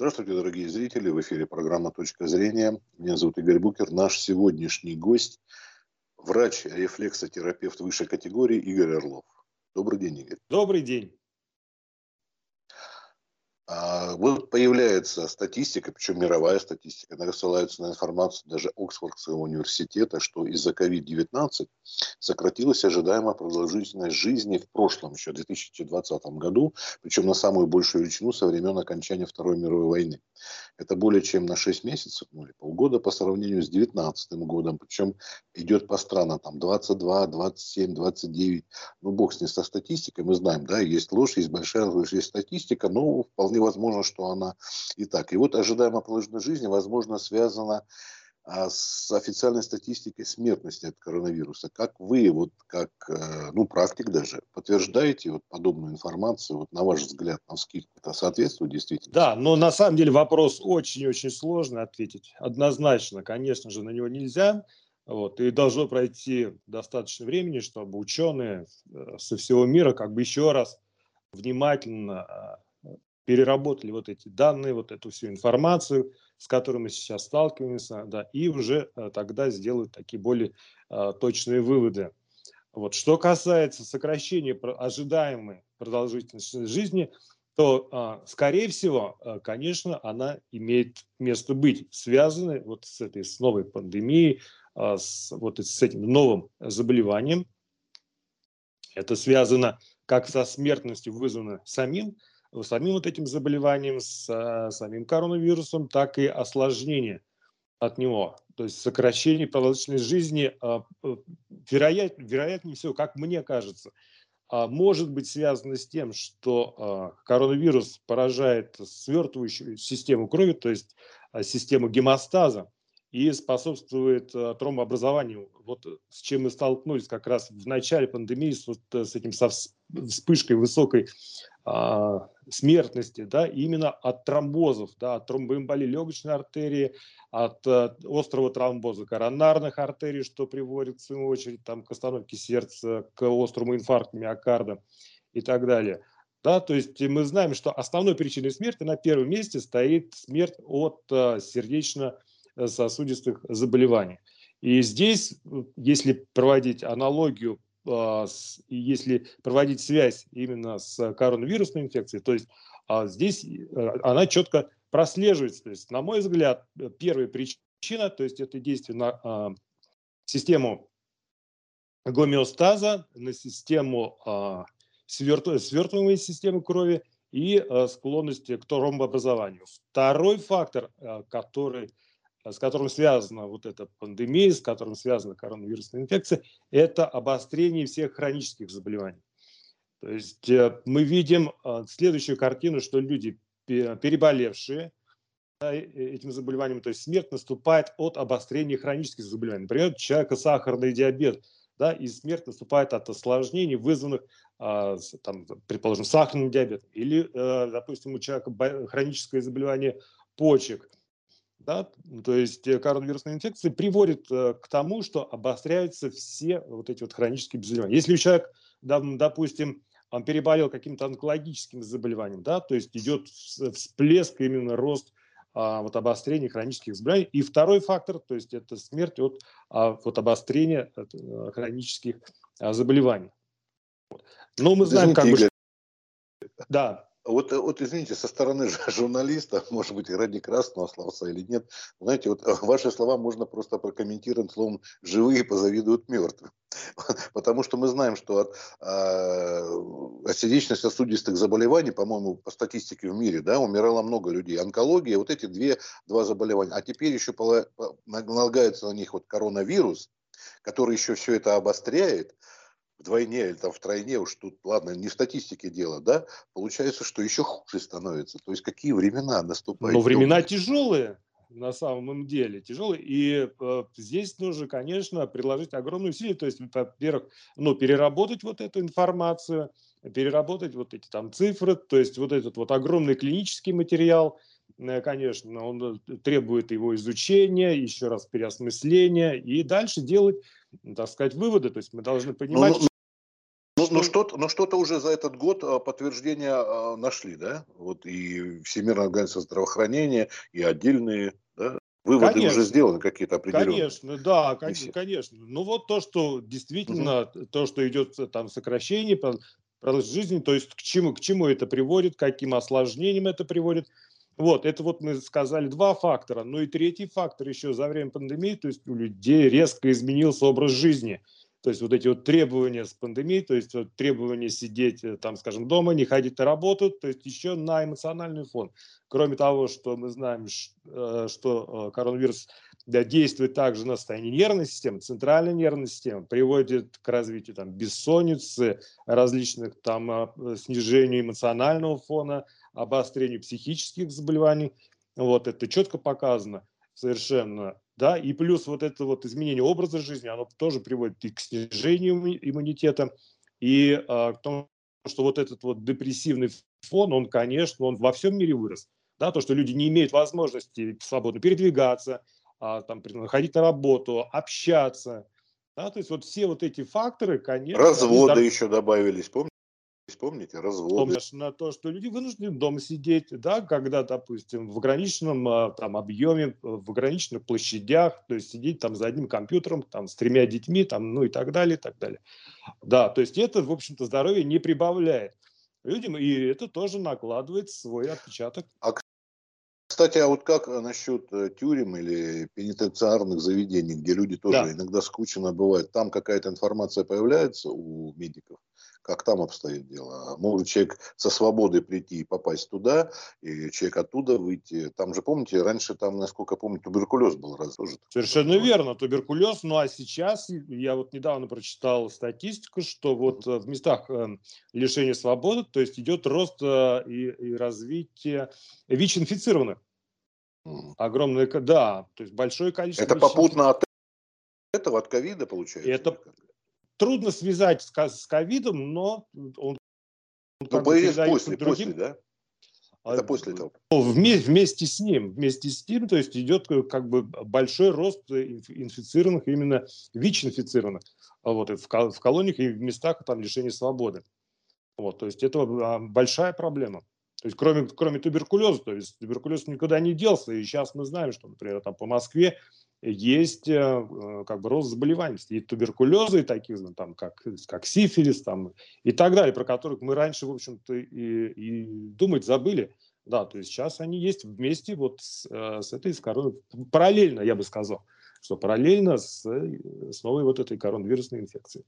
Здравствуйте, дорогие зрители. В эфире программа «Точка зрения». Меня зовут Игорь Букер. Наш сегодняшний гость – врач-рефлексотерапевт высшей категории Игорь Орлов. Добрый день, Игорь. Добрый день. А, вот появляется статистика, причем мировая статистика, она ссылается на информацию даже Оксфордского университета, что из-за COVID-19 сократилась ожидаемая продолжительность жизни в прошлом, еще в 2020 году, причем на самую большую величину со времен окончания Второй мировой войны. Это более чем на 6 месяцев, ну или полгода по сравнению с 2019 годом, причем идет по странам, там 22, 27, 29, ну бог с ней со статистикой, мы знаем, да, есть ложь, есть большая ложь, есть статистика, но вполне возможно, что она и так. И вот ожидаемая продолжительность жизни, возможно, связана а, с официальной статистикой смертности от коронавируса. Как вы, вот как э, ну, практик даже, подтверждаете вот подобную информацию, вот на ваш взгляд, на вскидку, это соответствует действительно? Да, но на самом деле вопрос очень-очень сложный ответить. Однозначно, конечно же, на него нельзя. Вот, и должно пройти достаточно времени, чтобы ученые э, со всего мира как бы еще раз внимательно а, переработали вот эти данные, вот эту всю информацию, с которой мы сейчас сталкиваемся, да, и уже э, тогда сделают такие более э, точные выводы. Вот. Что касается сокращения ожидаемой продолжительности жизни, то, а, скорее всего, э, конечно, она имеет место быть, связанной вот с этой с новой пандемией, а, с, вот с этим новым заболеванием. Это связано как со смертностью, вызванной самим самим вот этим заболеванием, с а, самим коронавирусом, так и осложнения от него. То есть сокращение продолжительности жизни, а, вероят, вероятнее всего, как мне кажется, может быть связано с тем, что коронавирус поражает свертывающую систему крови, то есть систему гемостаза, и способствует тромбообразованию. Вот с чем мы столкнулись как раз в начале пандемии, с, вот, с этим со вспышкой высокой смертности, да, именно от тромбозов, да, от тромбоэмболии легочной артерии, от а, острого тромбоза коронарных артерий, что приводит, в свою очередь, там, к остановке сердца, к острому инфаркту миокарда и так далее. Да, то есть мы знаем, что основной причиной смерти на первом месте стоит смерть от а, сердечно-сосудистых заболеваний. И здесь, если проводить аналогию а, если проводить связь именно с коронавирусной инфекцией, то есть а, здесь э, она четко прослеживается. То есть, на мой взгляд, первая причина, то есть это действие на а, систему гомеостаза, на систему свертываемой системы крови и склонности к тромбообразованию. Второй фактор, который с которым связана вот эта пандемия, с которым связана коронавирусная инфекция, это обострение всех хронических заболеваний. То есть э, мы видим э, следующую картину, что люди, переболевшие э, этим заболеванием, то есть смерть наступает от обострения хронических заболеваний. Например, у человека сахарный диабет, да, и смерть наступает от осложнений, вызванных, а, там, предположим, сахарным диабетом, или, допустим, у человека хроническое заболевание почек – да? То есть э, коронавирусная инфекция приводит э, к тому, что обостряются все вот эти вот хронические заболевания. Если человек, допустим, он переболел каким-то онкологическим заболеванием, да, то есть идет всплеск, именно рост а, вот обострения хронических заболеваний. И второй фактор, то есть это смерть от а, вот обострения от, а, хронических а, заболеваний. Но мы знаем, как бы... Да. Вот, вот извините, со стороны журналиста, может быть, ради красного словца или нет, знаете, вот ваши слова можно просто прокомментировать словом «живые позавидуют мертвым». Потому что мы знаем, что от, э, от сердечно-сосудистых заболеваний, по-моему, по статистике в мире, да, умирало много людей. Онкология, вот эти две, два заболевания. А теперь еще налагается на них вот коронавирус, который еще все это обостряет вдвойне или там втройне, уж тут, ладно, не в статистике дело, да, получается, что еще хуже становится. То есть какие времена наступают? Но времена тяжелые на самом деле тяжелые. И э, здесь нужно, конечно, приложить огромные усилия. То есть, во-первых, ну, переработать вот эту информацию, переработать вот эти там цифры, то есть вот этот вот огромный клинический материал, э, конечно, он э, требует его изучения, еще раз переосмысления и дальше делать, так сказать, выводы. То есть мы должны понимать, ну, что... Но, что-то, но что-то уже за этот год а, подтверждения а, нашли, да? Вот и Всемирная организация здравоохранения, и отдельные да? выводы конечно, уже сделаны какие-то определенные. Конечно, да, конечно, конечно. Ну вот то, что действительно, угу. то, что идет там сокращение, продолжительность жизни, то есть к чему, к чему это приводит, к каким осложнениям это приводит. Вот, это вот мы сказали два фактора. Ну и третий фактор еще за время пандемии, то есть у людей резко изменился образ жизни. То есть вот эти вот требования с пандемией, то есть вот требования сидеть э, там, скажем, дома, не ходить на работу, то есть еще на эмоциональный фон. Кроме того, что мы знаем, э, что э, коронавирус действует также на состояние нервной системы, центральной нервной системы, приводит к развитию там, бессонницы, различных там снижению эмоционального фона, обострению психических заболеваний. Вот это четко показано совершенно да, и плюс вот это вот изменение образа жизни, оно тоже приводит и к снижению иммунитета, и а, к тому, что вот этот вот депрессивный фон, он, конечно, он во всем мире вырос. Да, то, что люди не имеют возможности свободно передвигаться, а, там, ходить на работу, общаться. Да, то есть вот все вот эти факторы, конечно... Разводы еще добавились, помните? Помните, разводы. На то, что люди вынуждены дома сидеть, да, когда, допустим, в ограниченном а, там, объеме, в ограниченных площадях, то есть сидеть там за одним компьютером, там, с тремя детьми, там, ну и так далее, и так далее. Да, то есть это, в общем-то, здоровье не прибавляет людям, и это тоже накладывает свой отпечаток. А, кстати, а вот как насчет э, тюрем или пенитенциарных заведений, где люди тоже да. иногда скучно бывает, там какая-то информация появляется у медиков? Как там обстоит дело. Может человек со свободой прийти и попасть туда, и человек оттуда выйти. Там же, помните, раньше там, насколько помню, туберкулез был раз тоже. Совершенно верно, туберкулез. Ну а сейчас, я вот недавно прочитал статистику, что вот в местах э, лишения свободы, то есть идет рост э, и, и развитие ВИЧ-инфицированных. Огромное, да, то есть большое количество. Это попутно от этого, от ковида получается? Это, трудно связать с ковидом, но он... Ну, появилось после, другим... после, да? Это а, после этого. Вместе, вместе с ним, вместе с ним, то есть идет э, как бы большой рост инфицированных, именно ВИЧ-инфицированных, а вот, в, в колониях и в местах там лишения свободы. Вот, то есть это а, большая проблема. То есть кроме, кроме туберкулеза, то есть туберкулез никуда не делся, и сейчас мы знаем, что, например, там по Москве есть э, э, как бы рост заболеваний, и туберкулеза, и таких, там, как, как сифилис, там, и так далее, про которых мы раньше, в общем-то, и, и думать забыли. Да, то есть сейчас они есть вместе вот с, э, с этой с корон... параллельно, я бы сказал, что параллельно с, с новой вот этой коронавирусной инфекцией.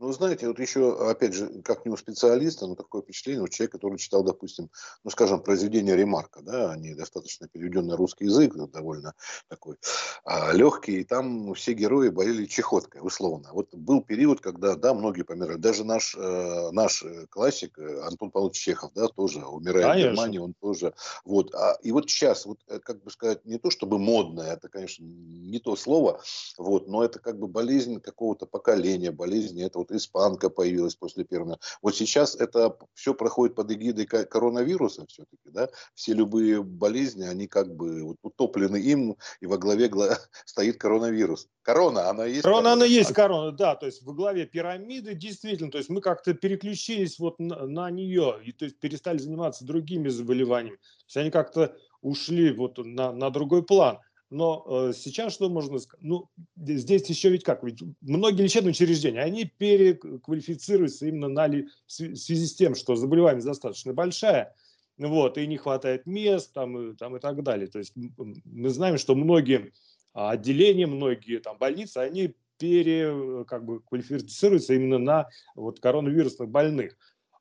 Ну, знаете, вот еще, опять же, как не у специалиста, но такое впечатление, у человека, который читал, допустим, ну, скажем, произведение Ремарка, да, они достаточно переведен на русский язык, довольно такой а, легкий, и там все герои болели чехоткой, условно. Вот был период, когда, да, многие помирали, даже наш, э, наш классик э, Антон Павлович Чехов, да, тоже умирает Конечно. в Германии, он тоже, вот, а, и вот сейчас, вот, э, как бы сказать, не то чтобы модное, это, конечно, не то слово, вот, но это как бы болезнь какого-то поколения, болезнь этого вот испанка появилась после первого. Вот сейчас это все проходит под эгидой коронавируса все-таки, да, все любые болезни, они как бы вот утоплены им, и во главе стоит коронавирус. Корона, она есть. Корона, она есть корона, да, то есть во главе пирамиды действительно, то есть мы как-то переключились вот на, на нее, и то есть перестали заниматься другими заболеваниями. То есть они как-то ушли вот на, на другой план. Но э, сейчас что можно сказать? Ну, здесь еще ведь как, ведь многие лечебные учреждения, они переквалифицируются именно на ли, в связи с тем, что заболеваемость достаточно большая, вот, и не хватает мест там и, там, и так далее. То есть мы знаем, что многие отделения, многие там больницы, они пере, как бы, квалифицируются именно на вот, коронавирусных больных.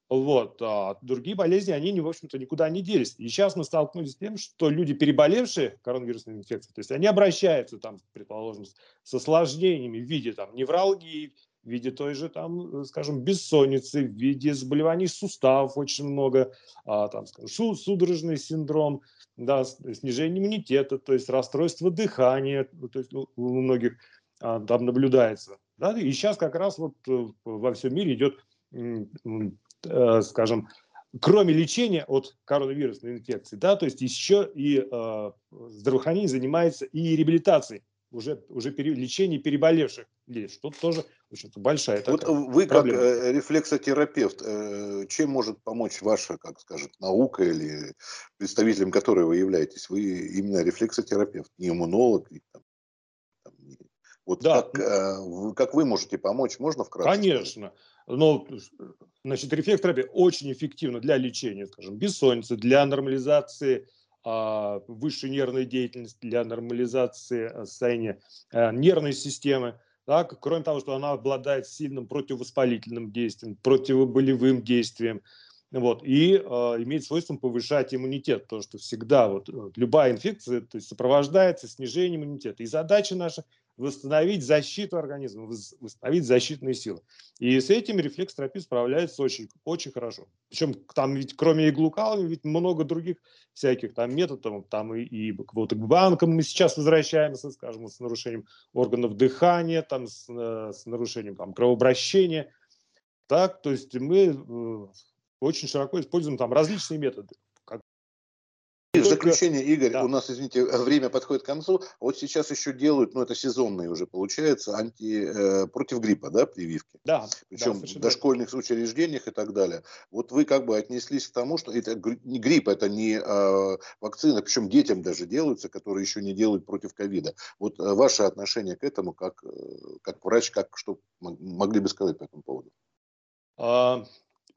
Вот. А другие болезни, они, в общем-то, никуда не делись. И сейчас мы столкнулись с тем, что люди, переболевшие коронавирусной инфекцией, то есть они обращаются, там, предположим, с осложнениями в виде там, невралгии, в виде той же, там, скажем, бессонницы, в виде заболеваний суставов очень много, а, там, скажем, судорожный синдром, да, снижение иммунитета, то есть расстройство дыхания, то есть у многих а, там наблюдается. Да? И сейчас как раз вот э, во всем мире идет скажем, кроме лечения от коронавирусной инфекции, да, то есть еще и э, здравоохранение занимается и реабилитацией уже, уже пере, лечение переболевших есть, что тоже, в общем-то, большая Вот вы проблема. как э, рефлексотерапевт, э, чем может помочь ваша, как скажет, наука или представителем которой вы являетесь? Вы именно рефлексотерапевт, не иммунолог. Вот да. как, э, как вы можете помочь, можно вкратце? Конечно. Но, значит, рефлексотерапия очень эффективна для лечения, скажем, бессонницы, для нормализации а, высшей нервной деятельности, для нормализации состояния нервной системы. Так, кроме того, что она обладает сильным противовоспалительным действием, противоболевым действием, вот, и э, имеет свойство повышать иммунитет, потому что всегда вот, любая инфекция то есть, сопровождается снижением иммунитета. И задача наша восстановить защиту организма, восстановить защитные силы. И с этим рефлекс-терапия справляется очень, очень хорошо. Причем там ведь кроме иглукалами ведь много других всяких там методов, там и, и вот к банкам мы сейчас возвращаемся, скажем, с нарушением органов дыхания, там с, э, с нарушением там, кровообращения. Так, то есть мы э, очень широко используем там различные методы. Заключение, Игорь, да. у нас, извините, время подходит к концу. Вот сейчас еще делают, ну это сезонные уже получается, анти, э, против гриппа, да, прививки. Да. Причем да, в дошкольных учреждениях и так далее. Вот вы как бы отнеслись к тому, что это не грипп, это не э, вакцина, причем детям даже делаются, которые еще не делают против ковида. Вот э, ваше отношение к этому, как, э, как врач, как что могли бы сказать по этому поводу?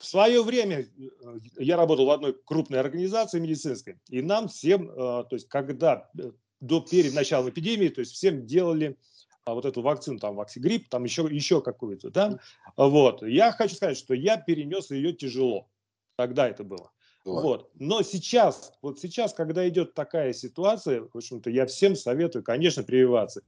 В свое время э, я работал в одной крупной организации медицинской, и нам всем, э, то есть когда э, до перед началом эпидемии, то есть всем делали а, вот эту вакцину, там, ваксигрипп, там еще, еще какую-то, да, вот. Я хочу сказать, что я перенес ее тяжело. Тогда это было. Вот. вот. Но сейчас, вот сейчас, когда идет такая ситуация, в общем-то, я всем советую, конечно, прививаться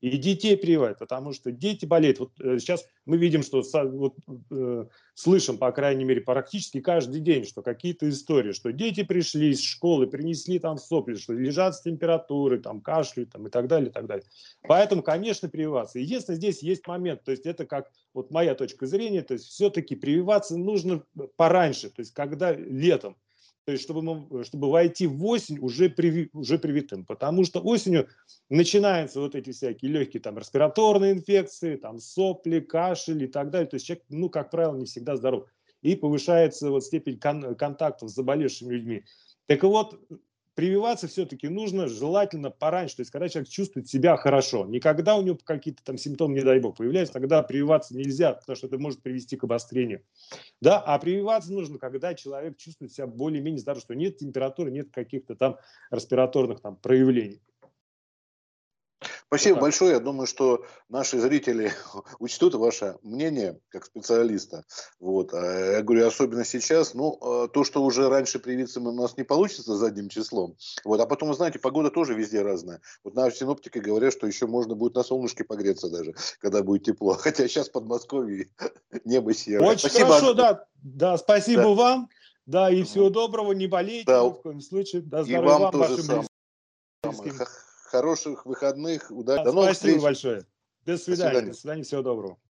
и детей прививают, потому что дети болеют. Вот э, сейчас мы видим, что вот, э, слышим, по крайней мере, практически каждый день, что какие-то истории, что дети пришли из школы, принесли там сопли, что лежат с температурой, там кашляют там, и так далее, и так далее. Поэтому, конечно, прививаться. Если здесь есть момент, то есть это как вот моя точка зрения, то есть все-таки прививаться нужно пораньше, то есть когда летом, то есть чтобы, мы, чтобы войти в осень уже, приви, уже привитым. Потому что осенью начинаются вот эти всякие легкие там респираторные инфекции, там сопли, кашель и так далее. То есть человек, ну, как правило, не всегда здоров. И повышается вот степень кон контактов с заболевшими людьми. Так вот, прививаться все-таки нужно желательно пораньше, то есть когда человек чувствует себя хорошо. Никогда у него какие-то там симптомы, не дай бог, появляются, тогда прививаться нельзя, потому что это может привести к обострению. Да, а прививаться нужно, когда человек чувствует себя более-менее здоров, что нет температуры, нет каких-то там респираторных там проявлений. Спасибо вот большое. Я думаю, что наши зрители учтут ваше мнение как специалиста. Вот. А я говорю, особенно сейчас. Ну, а, то, что уже раньше привиться у нас не получится задним числом. Вот. А потом, вы знаете, погода тоже везде разная. Вот наши синоптики говорят, что еще можно будет на солнышке погреться даже, когда будет тепло. Хотя сейчас в Подмосковье небо серое. Очень спасибо. хорошо, да. Да, спасибо да. вам. Да, и всего доброго, не болейте да. ни в коем случае. До здоровья и вам, вам тоже вашим хороших выходных, удачи. До новых Спасибо встреч. большое. До свидания. До свидания. До свидания. Всего доброго.